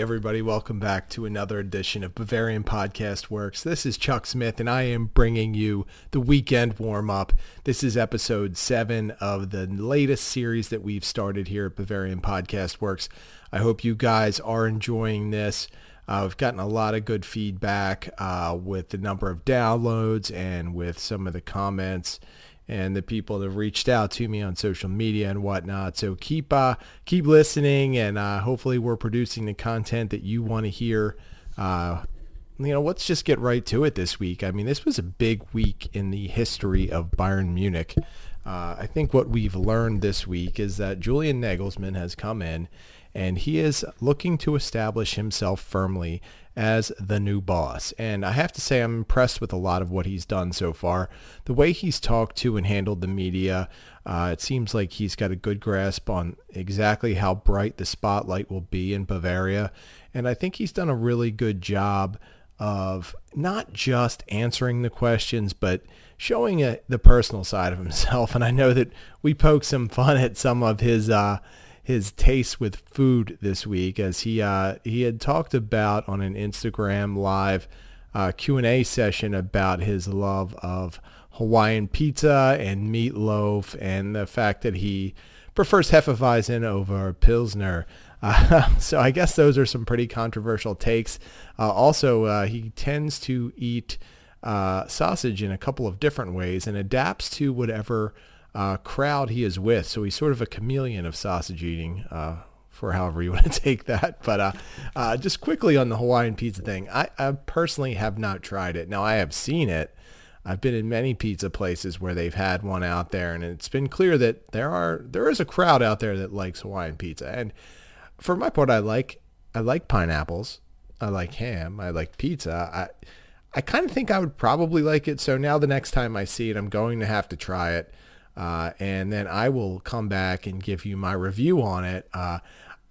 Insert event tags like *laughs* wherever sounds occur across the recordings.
Everybody, welcome back to another edition of Bavarian Podcast Works. This is Chuck Smith, and I am bringing you the weekend warm up. This is episode seven of the latest series that we've started here at Bavarian Podcast Works. I hope you guys are enjoying this. Uh, we've gotten a lot of good feedback uh, with the number of downloads and with some of the comments and the people that have reached out to me on social media and whatnot. So keep uh, keep listening, and uh, hopefully we're producing the content that you want to hear. Uh, you know, let's just get right to it this week. I mean, this was a big week in the history of Bayern Munich. Uh, I think what we've learned this week is that Julian Nagelsmann has come in and he is looking to establish himself firmly as the new boss. And I have to say, I'm impressed with a lot of what he's done so far. The way he's talked to and handled the media, uh, it seems like he's got a good grasp on exactly how bright the spotlight will be in Bavaria. And I think he's done a really good job of not just answering the questions, but showing a, the personal side of himself. *laughs* And I know that we poke some fun at some of his uh, his taste with food this week, as he uh, he had talked about on an Instagram live uh, Q and A session about his love of Hawaiian pizza and meatloaf, and the fact that he prefers Hefeweizen over Pilsner. Uh, *laughs* so I guess those are some pretty controversial takes. Uh, also, uh, he tends to eat uh, sausage in a couple of different ways and adapts to whatever uh, crowd he is with. So he's sort of a chameleon of sausage eating, uh, for however you *laughs* want to take that. But uh, uh, just quickly on the Hawaiian pizza thing, I, I, personally have not tried it. Now I have seen it. I've been in many pizza places where they've had one out there, and it's been clear that there are there is a crowd out there that likes Hawaiian pizza. And for my part, I like I like pineapples, I like ham, I like pizza. I I kind of think I would probably like it. So now the next time I see it, I'm going to have to try it. Uh, and then I will come back and give you my review on it. Uh,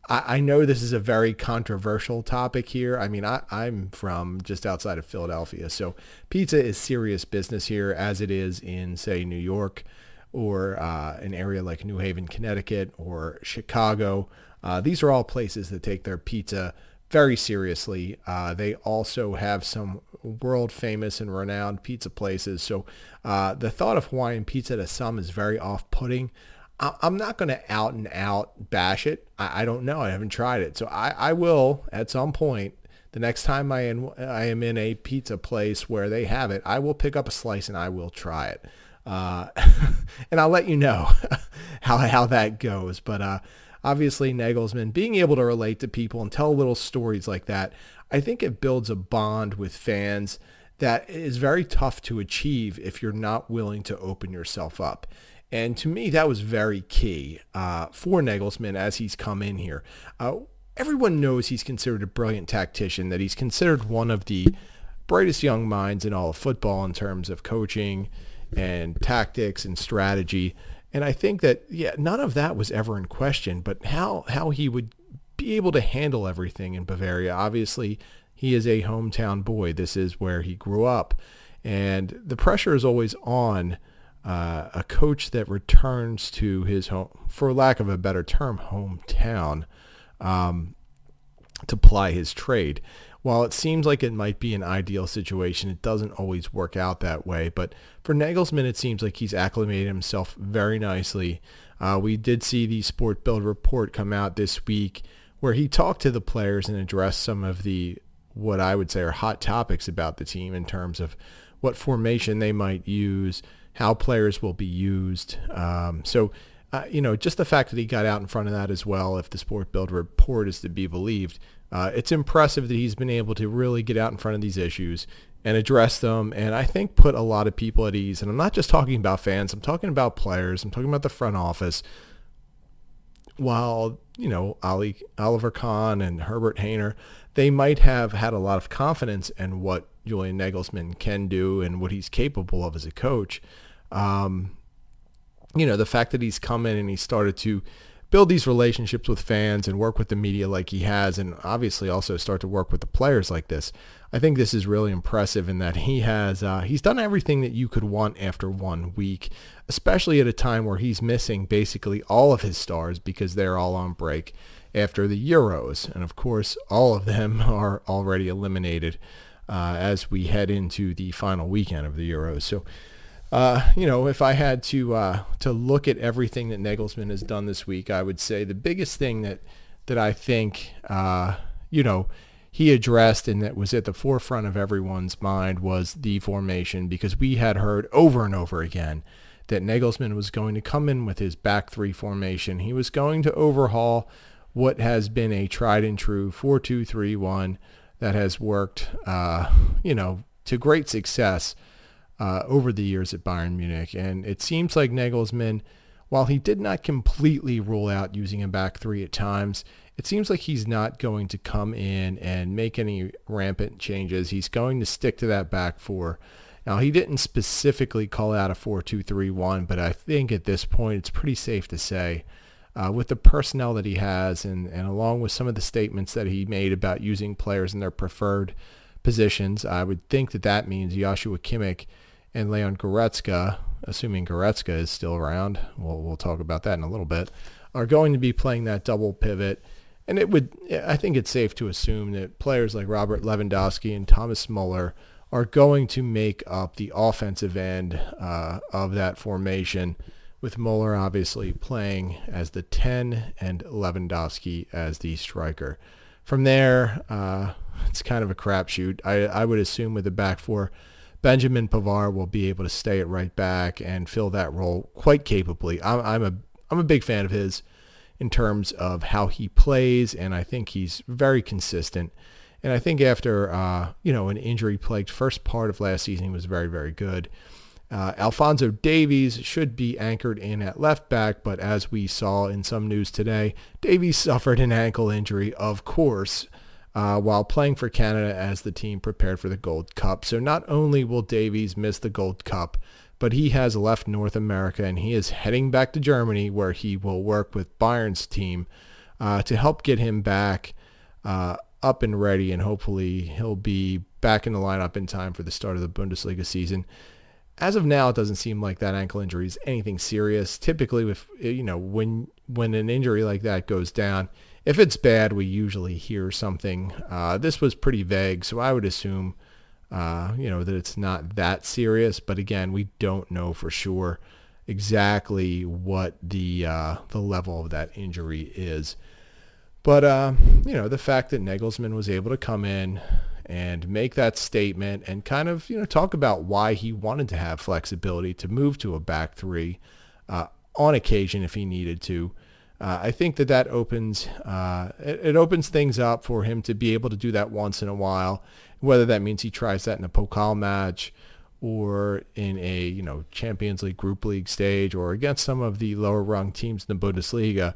I, I, know this is a very controversial topic here. I mean, I, I'm from just outside of Philadelphia, so pizza is serious business here, as it is in, say, New York or uh, an area like New Haven, Connecticut, or Chicago. Uh, these are all places that take their pizza very seriously. Uh, they also have some world famous and renowned pizza places. So uh, the thought of Hawaiian pizza to some is very off-putting. I- am not going to out and out bash it. I, I don't know. I haven't tried it. So I, I will at some point. The next time I am, I am in a pizza place where they have it, I will pick up a slice and I will try it. Uh, *laughs* and I'll let you know *laughs* how, how that goes. But uh, obviously Nagelsmann, being able to relate to people and tell little stories like that, I think it builds a bond with fans that is very tough to achieve if you're not willing to open yourself up. And to me, that was very key uh, for Nagelsmann as he's come in here. Uh, everyone knows he's considered a brilliant tactician, that he's considered one of the brightest young minds in all of football in terms of coaching and tactics and strategy. And I think that yeah, none of that was ever in question, but how how he would be able to handle everything in Bavaria. Obviously, he is a hometown boy. This is where he grew up, and the pressure is always on uh, a coach that returns to his home, for lack of a better term, hometown, um, to ply his trade while it seems like it might be an ideal situation, it doesn't always work out that way. But for Nagelsmann, it seems like he's acclimated himself very nicely. Uh, we did see the Sport Bild report come out this week where he talked to the players and addressed some of the what I would say are hot topics about the team in terms of what formation they might use, how players will be used. Um, so, uh, you know, just the fact that he got out in front of that as well, if the Sport Bild report is to be believed, uh, it's impressive that he's been able to really get out in front of these issues and address them and I think put a lot of people at ease. And I'm not just talking about fans, I'm talking about players, I'm talking about the front office. While, you know, Ali, Oliver Kahn and Herbert Hainer, they might have had a lot of confidence in what Julian Nagelsmann can do and what he's capable of as a coach. Um, you know, the fact that he's come in and he started to build these relationships with fans and work with the media like he has and obviously also start to work with the players like this. I think this is really impressive in that he has uh, he's done everything that you could want after one week, especially at a time where he's missing basically all of his stars because they're all on break. after the Euros. And of course, all of them *laughs* are already eliminated uh, as we head into the final weekend of the Euros. So, uh, you know, if I had to uh, to look at everything that Nagelsmann has done this week, I would say the biggest thing that that I think, uh, you know, he addressed and that was at the forefront of everyone's mind was the formation because we had heard over and over again that Nagelsmann was going to come in with his back three formation. He was going to overhaul what has been a tried and true 4-2-3-1 that has worked, uh, you know, to great success uh, over the years at Bayern Munich. And it seems like Nagelsmann, while he did not completely rule out using a back three at times, it seems like he's not going to come in and make any rampant changes. He's going to stick to that back four. Now, he didn't specifically call out a 4-2-3-1, but I think at this point it's pretty safe to say uh, with the personnel that he has and, and along with some of the statements that he made about using players in their preferred positions, I would think that that means Joshua Kimmich and Leon Goretzka, assuming Goretzka is still around, we'll, we'll talk about that in a little bit, are going to be playing that double pivot. And it would, I think it's safe to assume that players like Robert Lewandowski and Thomas Muller are going to make up the offensive end uh, of that formation with Muller obviously playing as the 10 and Lewandowski as the striker. From there, uh, *laughs* it's kind of a crapshoot. I, I would assume with the back four, Benjamin Pavard will be able to stay at right back and fill that role quite capably. I'm, I'm a I'm a big fan of his in terms of how he plays, and I think he's very consistent. And I think after uh, you know an injury-plagued first part of last season, he was very very good. Uh, Alphonso Davies should be anchored in at left back, but as we saw in some news today, Davies *laughs* suffered an ankle injury, of course, uh, while playing for Canada as the team prepared for the Gold Cup. So not only will Davies miss the Gold Cup, but he has left North America and he is heading back to Germany where he will work with Bayern's team uh, to help get him back uh, up and ready and hopefully he'll be back in the lineup in time for the start of the Bundesliga season as of now, it doesn't seem like that ankle injury is anything serious. Typically, with you know when when an injury like that goes down, if it's bad, we usually hear something. Uh, this was pretty vague, so I would assume uh, you know that it's not that serious. But again, we don't know for sure exactly what the uh, the level of that injury is. But uh, you know the fact that Nagelsmann was able to come in, and make that statement and kind of you know talk about why he wanted to have flexibility to move to a back three uh, on occasion if he needed to. Uh, I think that that opens uh, it, it, opens things up for him to be able to do that once in a while, whether that means he tries that in a Pokal match or in a you know Champions League Group League stage or against some of the lower rung teams in the Bundesliga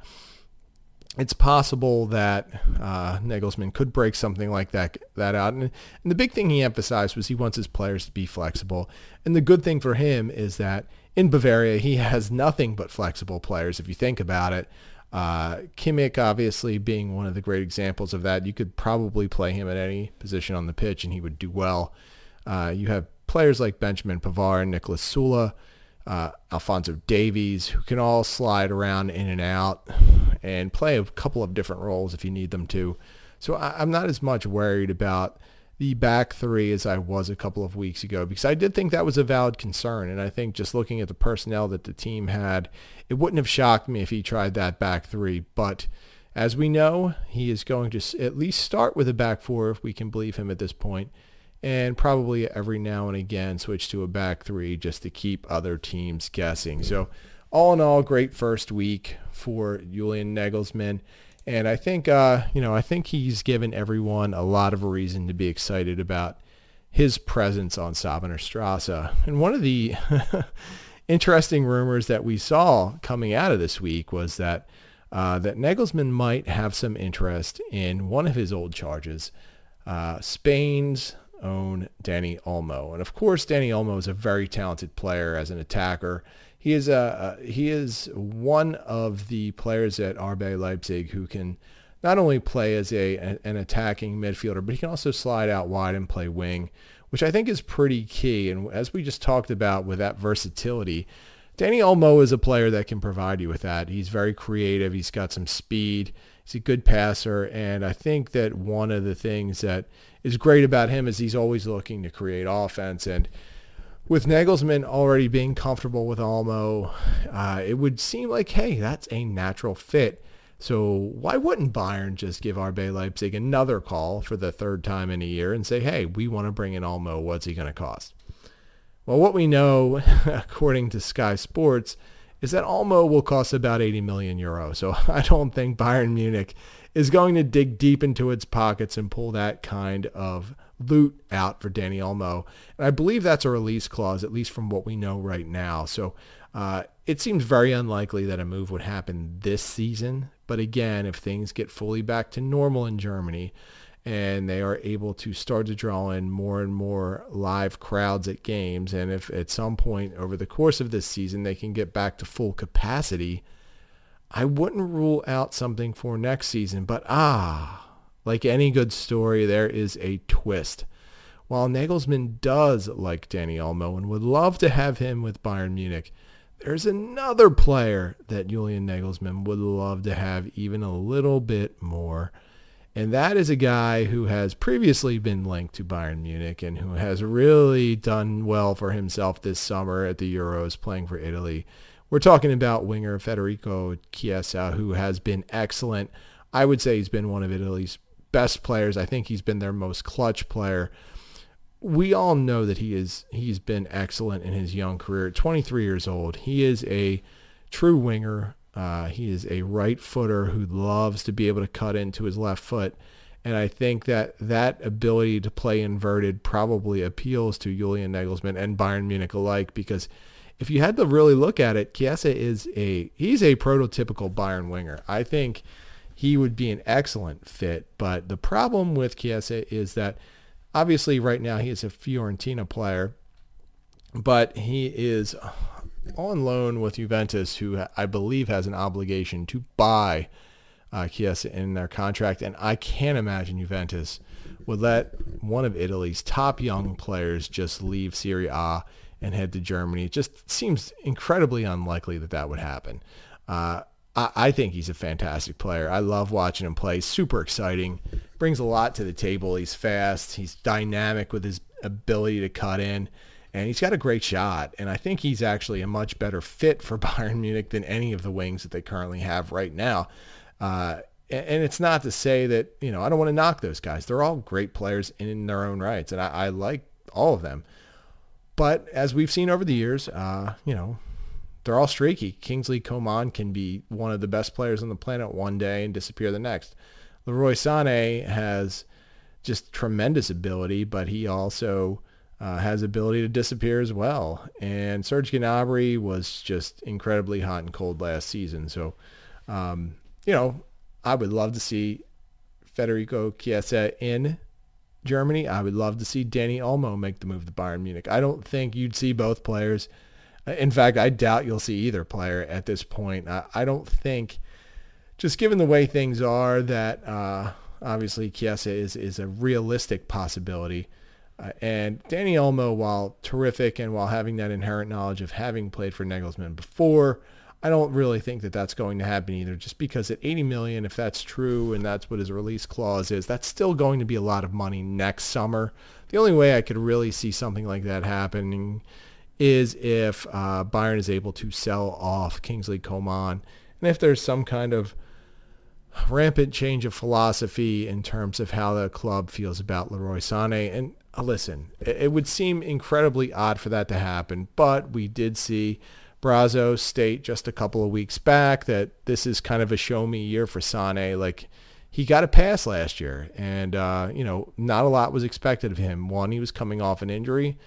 it's possible that uh, Nagelsmann could break something like that that out. And, and, the big thing he emphasized was he wants his players to be flexible. And the good thing for him is that in Bavaria he *laughs* has nothing but flexible players. If you think about it, uh, Kimmich obviously being one of the great examples of that. You could probably play him at any position on the pitch and he would do well. Uh, you have players like Benjamin Pavard and Niklas Süle uh, Alphonso Davies, who can all slide around in and out and play a couple of different roles if you need them to. So I, I'm not as much worried about the back three as I was a couple of weeks ago because I did think that was a valid concern. And I think just looking at the personnel that the team had, it wouldn't have shocked me if he tried that back three. But as we know, he is going to at least start with a back four if we can believe him at this point and probably every now and again switch to a back three just to keep other teams guessing. So all in all, great first week for Julian Nagelsmann. And I think, uh, you know, I think he's given everyone a lot of a reason to be excited about his presence on Säbener Strasse. And one of the *laughs* interesting rumors that we saw coming out of this week was that uh, that Nagelsmann might have some interest in one of his old charges, uh, Spain's own Dani Olmo. And of course, Dani Olmo is a very talented player as an attacker. He is a, a he is one of the players at RB Leipzig who can not only play as a an attacking midfielder, but he can also slide out wide and play wing, which I think is pretty key. And as we just talked about with that versatility, Dani Olmo is a player that can provide you with that. He's very creative. He's got some speed. He's a good passer, and I think that one of the things that is great about him is he's always looking to create offense. And with Nagelsmann already being comfortable with Olmo, uh, it would seem like, hey, that's a natural fit. So why wouldn't Bayern just give RB Leipzig another call for the third time in a year and say, hey, we want to bring in Olmo. What's he going to cost? Well, what we know, *laughs* according to Sky Sports, is that Olmo will cost about 80 million euro. So *laughs* I don't think Bayern Munich is going to dig deep into its pockets and pull that kind of loot out for Dani Olmo. And I believe that's a release clause, at least from what we know right now. So uh, it seems very unlikely that a move would happen this season. But again, if things get fully back to normal in Germany, and they are able to start to draw in more and more live crowds at games. And if at some point over the course of this season they can get back to full capacity, I wouldn't rule out something for next season. But ah, like any good story, there is a twist. While Nagelsmann does like Dani Olmo and would love to have him with Bayern Munich, there's another player that Julian Nagelsmann would love to have even a little bit more. And that is a guy who has previously been linked to Bayern Munich and who has really done well for himself this summer at the Euros playing for Italy. We're talking about winger Federico Chiesa, who has been excellent. I would say he's been one of Italy's best players. I think he's been their most clutch player. We all know that he is he's been excellent in his young career. 23 years old. He is a true winger uh, he is a right footer who loves to be able to cut into his left foot. And I think that that ability to play inverted probably appeals to Julian Nagelsmann and Bayern Munich alike because if you had to really look at it, Chiesa is a he's a prototypical Bayern winger. I think he would be an excellent fit, but the problem with Chiesa is that obviously right now he is a Fiorentina player, but he is on loan with Juventus, who I believe has an obligation to buy uh, Chiesa in their contract. And I can't imagine Juventus would let one of Italy's top young players just leave Serie A and head to Germany. It just seems incredibly unlikely that that would happen. Uh, I, I think he's a fantastic player. I love watching him play. Super exciting. Brings a lot to the table. He's fast. He's dynamic with his ability to cut in and he's got a great shot. And I think he's actually a much better fit for *laughs* Bayern Munich than any of the wings that they currently have right now. Uh, and it's not to say that you know I don't want to knock those guys. They're all great players in their own rights, and I, I like all of them. But as we've seen over the years, uh, you know, they're all streaky. Kingsley Coman can be one of the best players on the planet one day and disappear the next. Leroy Sané has just tremendous ability, but he also uh, has ability to disappear as well. And Serge Gnabry was just incredibly hot and cold last season. So, um, you know, I would love to see Federico Chiesa in Germany. I would love to see Dani Olmo make the move to Bayern Munich. I don't think you'd see both players. In fact, I doubt you'll see either player at this point. I, I don't think, just given the way things are, that uh, obviously Chiesa is, is a realistic possibility. Uh, and Dani Olmo, while terrific and while having that inherent knowledge of having played for Nagelsmann before, I don't really think that that's going to happen either. Just because at 80 million, if that's true and that's what his release clause is, that's still going to be a lot of money next summer. The only way I could really see something like that happening is if uh, Bayern is able to sell off Kingsley Coman, and if there's some kind of rampant change of philosophy in terms of how the club feels about Leroy Sané. And listen, it would seem incredibly odd for that to happen, but we did see Brazzo state just a couple of weeks back that this is kind of a show me year for Sane. Like he got a pass last year, and uh, you know not a lot was expected of him. One, he was coming off an injury,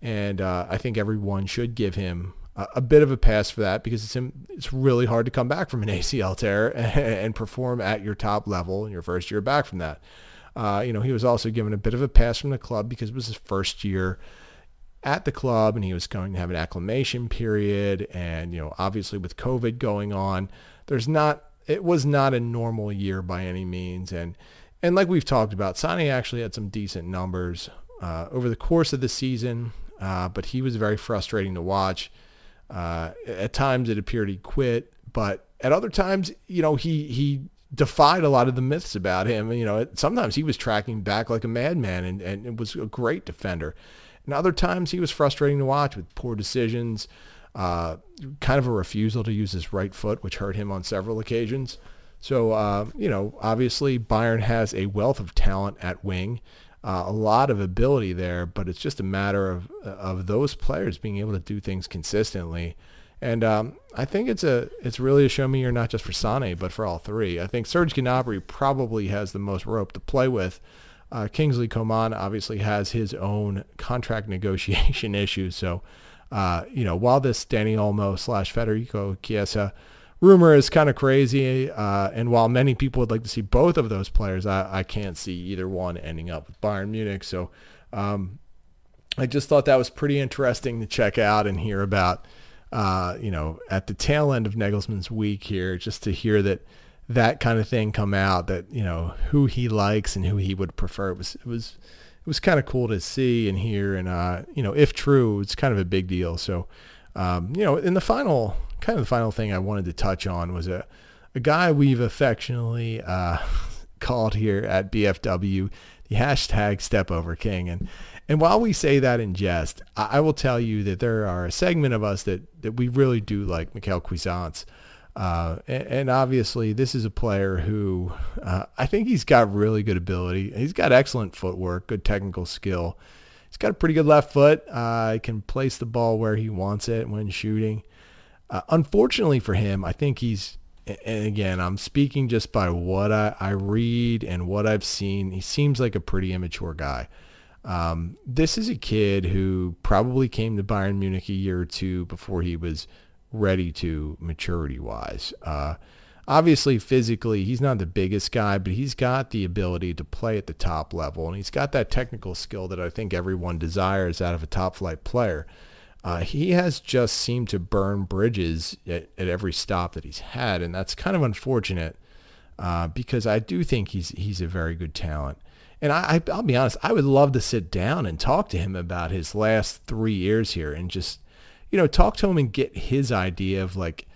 and uh, I think everyone should give him a, a, bit of a pass for that because it's it's really hard to come back from an *laughs* ACL tear and, and perform at your top level in your first year back from that. Uh, you know, he was also given a bit of a pass from the club because it was his first year at the club and he was going to have an acclimation period. And, you know, obviously with COVID going on, there's not, it was not a normal year by any means. And, and like we've talked about, Sane actually had some decent numbers uh, over the course of the season, uh, but he was very frustrating to watch. Uh, at times it appeared he quit, but at other times, you know, he, he defied a lot of the myths about him. You know, sometimes he was tracking back like a madman and, and it was a great defender. And other times he was frustrating to watch with poor decisions, uh, kind of a refusal to use his right foot, which hurt him on several occasions. So, uh, you know, obviously Bayern has a wealth of talent at wing, uh, a lot of ability there, but it's just a matter of, of those players being able to do things consistently. And um, I think it's a it's really a show me you're not just for Sane, but for all three. I think Serge Gnabry probably has the most rope to play with. Uh, Kingsley Coman obviously has his own contract *laughs* negotiation issues. So, uh, you know, while this Dani Olmo slash Federico Chiesa rumor is kind of crazy. Uh, and while many people would like to see both of those players, I, I can't see either one ending up with Bayern Munich. So um, I just thought that was pretty interesting to check out and hear about. Uh, you know, at the tail end of Nagelsmann's week here, just to hear that that kind of thing come out, that you know who he likes and who he would prefer. It was it was it was kind of cool to see and hear, and uh, you know, if true, it's kind of a big deal. So, um, you know, in the final kind of the final thing I wanted to touch on was a, a guy we've affectionately uh, *laughs* called here at BFW the hashtag Step Over King. And and while we say that in jest, I, I, will tell you that there are a segment of us that, that we really do like Michael Cuisance. Uh, and, and, obviously, this is a player who uh, I think he's got really good ability. He's got excellent footwork, good technical skill. He's got a pretty good left foot. Uh, he can place the ball where he wants it when shooting. Uh, unfortunately for him, I think he's, and again, I'm speaking just by what I, I read and what I've seen. He seems like a pretty immature guy. Um, this is a kid who probably came to Bayern Munich a year or two before he was ready to maturity wise. Uh, obviously, physically, he's not the biggest guy, but he's got the ability to play at the top level, and he's got that technical skill that I think everyone desires out of a top flight player. Uh, he has just seemed to burn bridges at, at, every stop that he's had, and that's kind of unfortunate uh, because I do think he's he's a very good talent. And I, I, will be honest, I would love to sit down and talk to him about his last three years here and just, you know, talk to him and get his idea of like,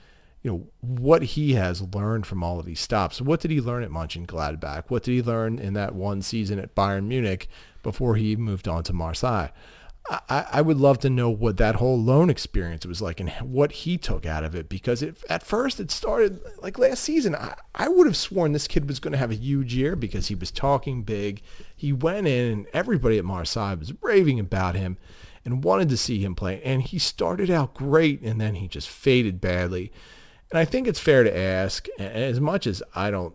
you know, what he has learned from all of these stops. What did he learn at Mönchengladbach? What did he learn in that one season at Bayern Munich before he moved on to Marseille? I, I would love to know what that whole loan experience was like and what he took out of it because it, at first it started like last season. I, I would have sworn this kid was going to have a huge year because he was talking big. He went in and everybody at Marseille was raving about him and wanted to see him play. And he started out great and then he just faded badly. And I think it's fair to ask, as much as I don't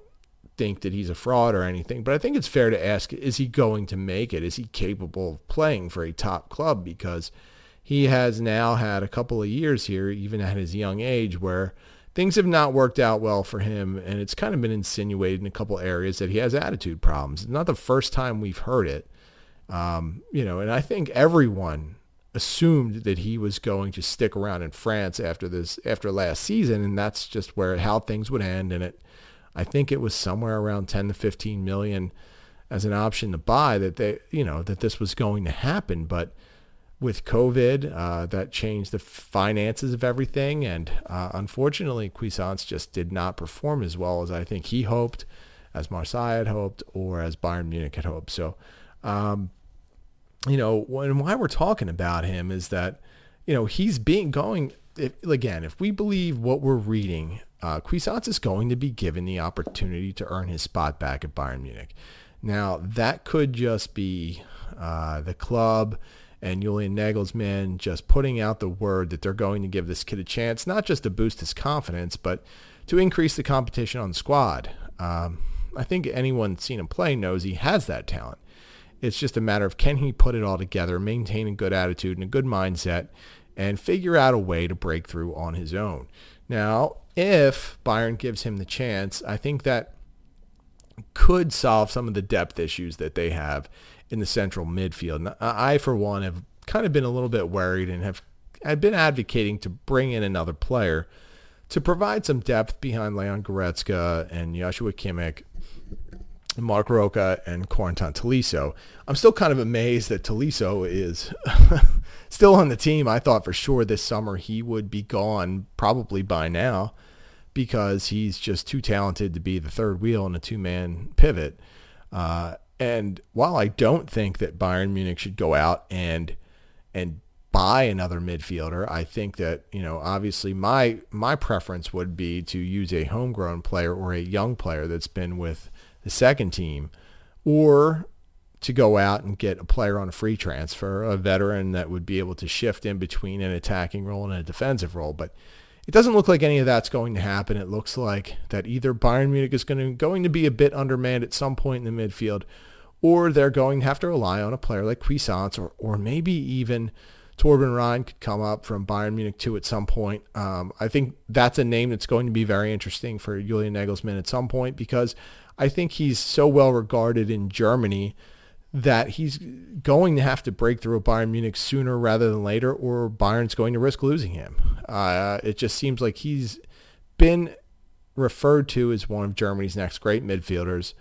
think that he's a fraud or anything, but I think it's fair to ask, is he going to make it? Is he capable of playing for a top club? Because he has now had a couple of years here, even at his young age, where things have not worked out well for him. And it's kind of been insinuated in a couple areas that he has attitude problems. It's not the first time we've heard it. Um, you know, and I think everyone assumed that he was going to stick around in France after this, after last season. And that's just where, how things would end. And it, I think it was somewhere around 10 to 15 million as an option to buy that they, you know, that this was going to happen. But with COVID, uh, that changed the finances of everything. And uh, unfortunately, Cuisance just did not perform as well as I think he hoped, as Marseille had hoped, or as Bayern Munich had hoped. So, um, you know, when, why we're talking about him is that, you know, he's being going, if, again, if we believe what we're reading uh, Cuisance is going to be given the opportunity to earn his spot back at Bayern Munich. Now, that could just be uh, the club and Julian Nagelsmann just putting out the word that they're going to give this kid a chance, not just to boost his confidence, but to increase the competition on the squad. Um, I think anyone seen him play knows he has that talent. It's just a matter of can he put it all together, maintain a good attitude and a good mindset, and figure out a way to break through on his own. Now, if Bayern gives him the chance, I think that could solve some of the depth issues that they have in the central midfield. Uh, I, for one, have kind of been a little bit worried and have I've been advocating to bring in another player to provide some depth behind Leon Goretzka and Joshua Kimmich, Marc Roca, and Corentin Tolisso. I'm still kind of amazed that Tolisso is *laughs* still on the team. I thought for sure this summer he would be gone probably by now. because he's just too talented to be the third wheel in a two-man pivot. Uh, and while I don't think that Bayern Munich should go out and and buy another midfielder, I think that you know obviously my my preference would be to use a homegrown player or a young player that's been with the second team, or to go out and get a player on a free transfer, a veteran that would be able to shift in between an attacking role and a defensive role. But it doesn't look like any of that's going to happen. It looks like that either Bayern Munich is going to, going to be a bit undermanned at some point in the midfield, or they're going to have to rely on a player like Cuisance, or, or maybe even Torben Rhein could come up from Bayern Munich too at some point. Um, I think that's a name that's going to be very interesting for Julian Nagelsmann at some point because I think he's so well regarded in Germany that he's going to have to break through a Bayern Munich sooner rather than later, or Bayern's going to risk losing him. Uh, it just seems like he's been referred to as one of Germany's next great midfielders.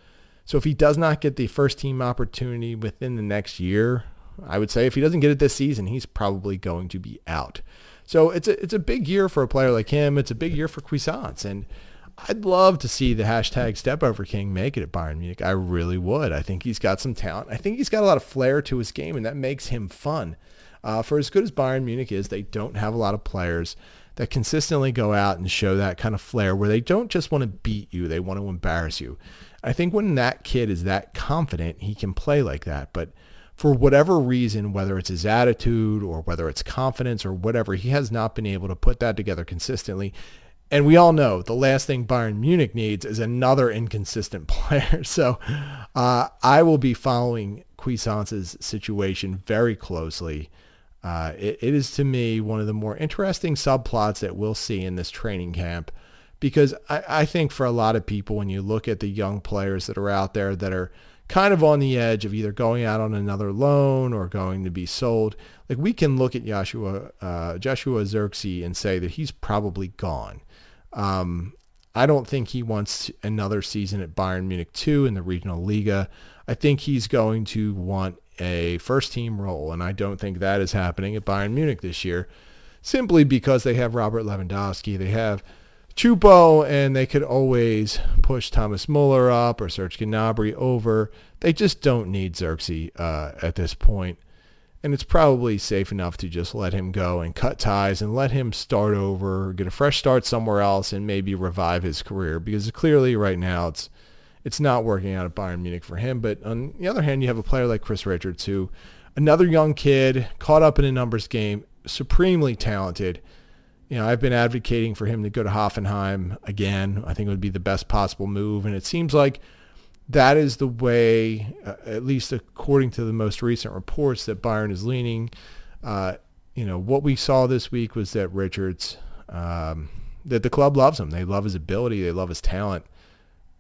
So if he does not get the first team opportunity within the next year, I would say if he doesn't get it this season, he's probably going to be out. So it's a it's a big year for a player like him. It's a big year for Cuisance, and I'd love to see the hashtag Step Over King make it at Bayern Munich. I really would. I think he's got some talent. I think he's got a lot of flair to his game, and that makes him fun. Uh, for as good as Bayern Munich is, they don't have a lot of players that consistently go out and show that kind of flair where they don't just want to beat you, they want to embarrass you. I think when that kid is that confident, he can play like that. But for whatever reason, whether it's his attitude or whether it's confidence or whatever, he has not been able to put that together consistently. And we all know the last thing Bayern Munich needs is another inconsistent *laughs* player. So uh, I will be following Cuisance's situation very closely. Uh, it, it is to me one of the more interesting subplots that we'll see in this training camp because I, I think for a lot of people, when you look at the young players that are out there that are kind of on the edge of either going out on another loan or going to be sold, like we can look at Joshua, uh, Joshua Zirkzee and say that he's probably gone. Um, I don't think he wants another season at Bayern Munich 2 in the regional Liga. I think he's going to want a first team role, and I don't think that is happening at Bayern Munich this year simply because they have Robert Lewandowski. They have Choupo, and they could always push Thomas Muller up or Serge Gnabry over. They just don't need Zirkzee uh, at this point and it's probably safe enough to just let him go and cut ties and let him start over, get a fresh start somewhere else, and maybe revive his career. Because clearly, right now, it's it's not working out at Bayern Munich for him. But on the other hand, you have a player like Chris Richards, who another young kid caught up in a numbers game, supremely talented. You know, I've been advocating for him to go to Hoffenheim again. I think it would be the best possible move, and it seems like that is the way, uh, at least according to the most recent reports, that Bayern is leaning. Uh, you know, what we saw this week was that Richards, um, that the club loves him. They love his ability. They love his talent.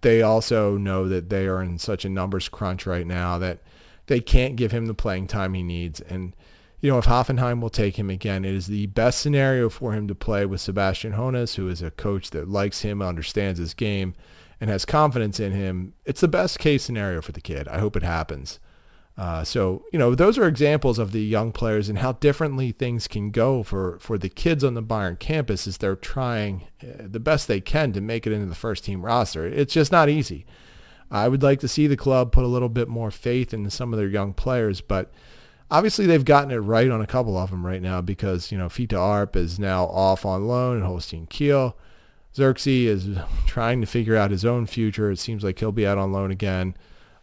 They also know that they are in such a numbers crunch right now that they can't give him the playing time he needs. And, you know, if Hoffenheim will take him again, it is the best scenario for him to play with Sebastian Hoeneß, who is a coach that likes him, understands his game, and has confidence in him, it's the best case scenario for the kid. I hope it happens. Uh, so, you know, those are examples of the young players and how differently things can go for, for the kids on the Bayern campus as they're trying uh, the best they can to make it into the first team roster. It's just not easy. I would like to see the club put a little bit more faith into some of their young players, but obviously they've gotten it right on a couple of them right now because, you know, Fiete Arp is now off on loan and Holstein Kiel. Zirkzee is trying to figure out his own future. It seems like he'll be out on loan again.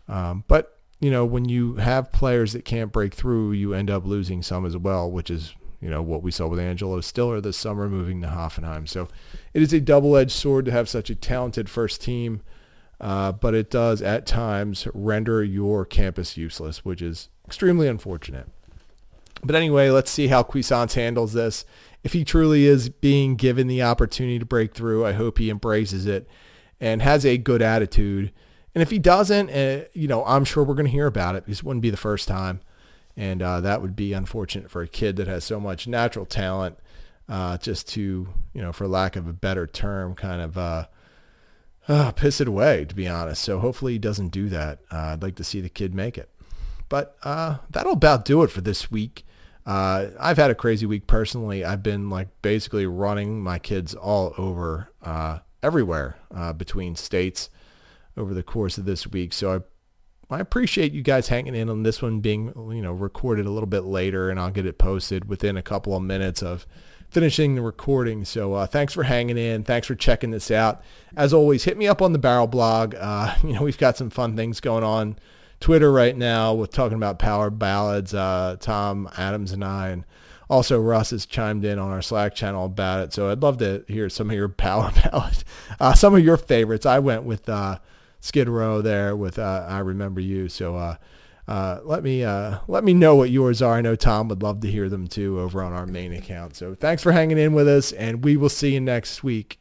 Um, but, you know, when you have players that can't break through, you end up losing some as well, which is, you know, what we saw with Angelo Stiller this summer moving to Hoffenheim. So it is a double-edged sword to have such a talented first team, uh, but it does at times render your campus useless, which is extremely unfortunate. But anyway, let's see how Cuisance handles this if he truly is being given the opportunity to break through, I hope he embraces it and has a good attitude. And if he doesn't, uh, you know, I'm sure we're going to hear about it because it wouldn't be the first time. And uh, that would be unfortunate for a kid that has so much natural talent, uh, just to, you know, for lack of a better term, kind of uh, uh, piss it away, to be honest. So hopefully he doesn't do that. Uh, I'd like to see the kid make it. But that'll about do it for this week. Uh, I've had a crazy week personally. I've been like basically running my kids all over uh, everywhere uh, between states over the course of this week. So I I appreciate you guys hanging in on this one being, you know, recorded a little bit later and I'll get it posted within a couple of minutes of finishing the recording. So uh, thanks for hanging in. Thanks for checking this out. As always, hit me up on the Barrel blog. Uh, *laughs* you know, we've got some fun things going on Twitter right now with talking about power ballads. Uh, Tom Adams and I, and also Russ has chimed in on our Slack channel about it. So I'd love to hear some of your *laughs* power ballads, uh, some of your favorites. I went with uh, Skid Row there with uh, I Remember You. So uh, uh, let me let me know what yours are. I know Tom would love to hear them too over on our main account. So thanks for hanging in with us, and we will see you next week.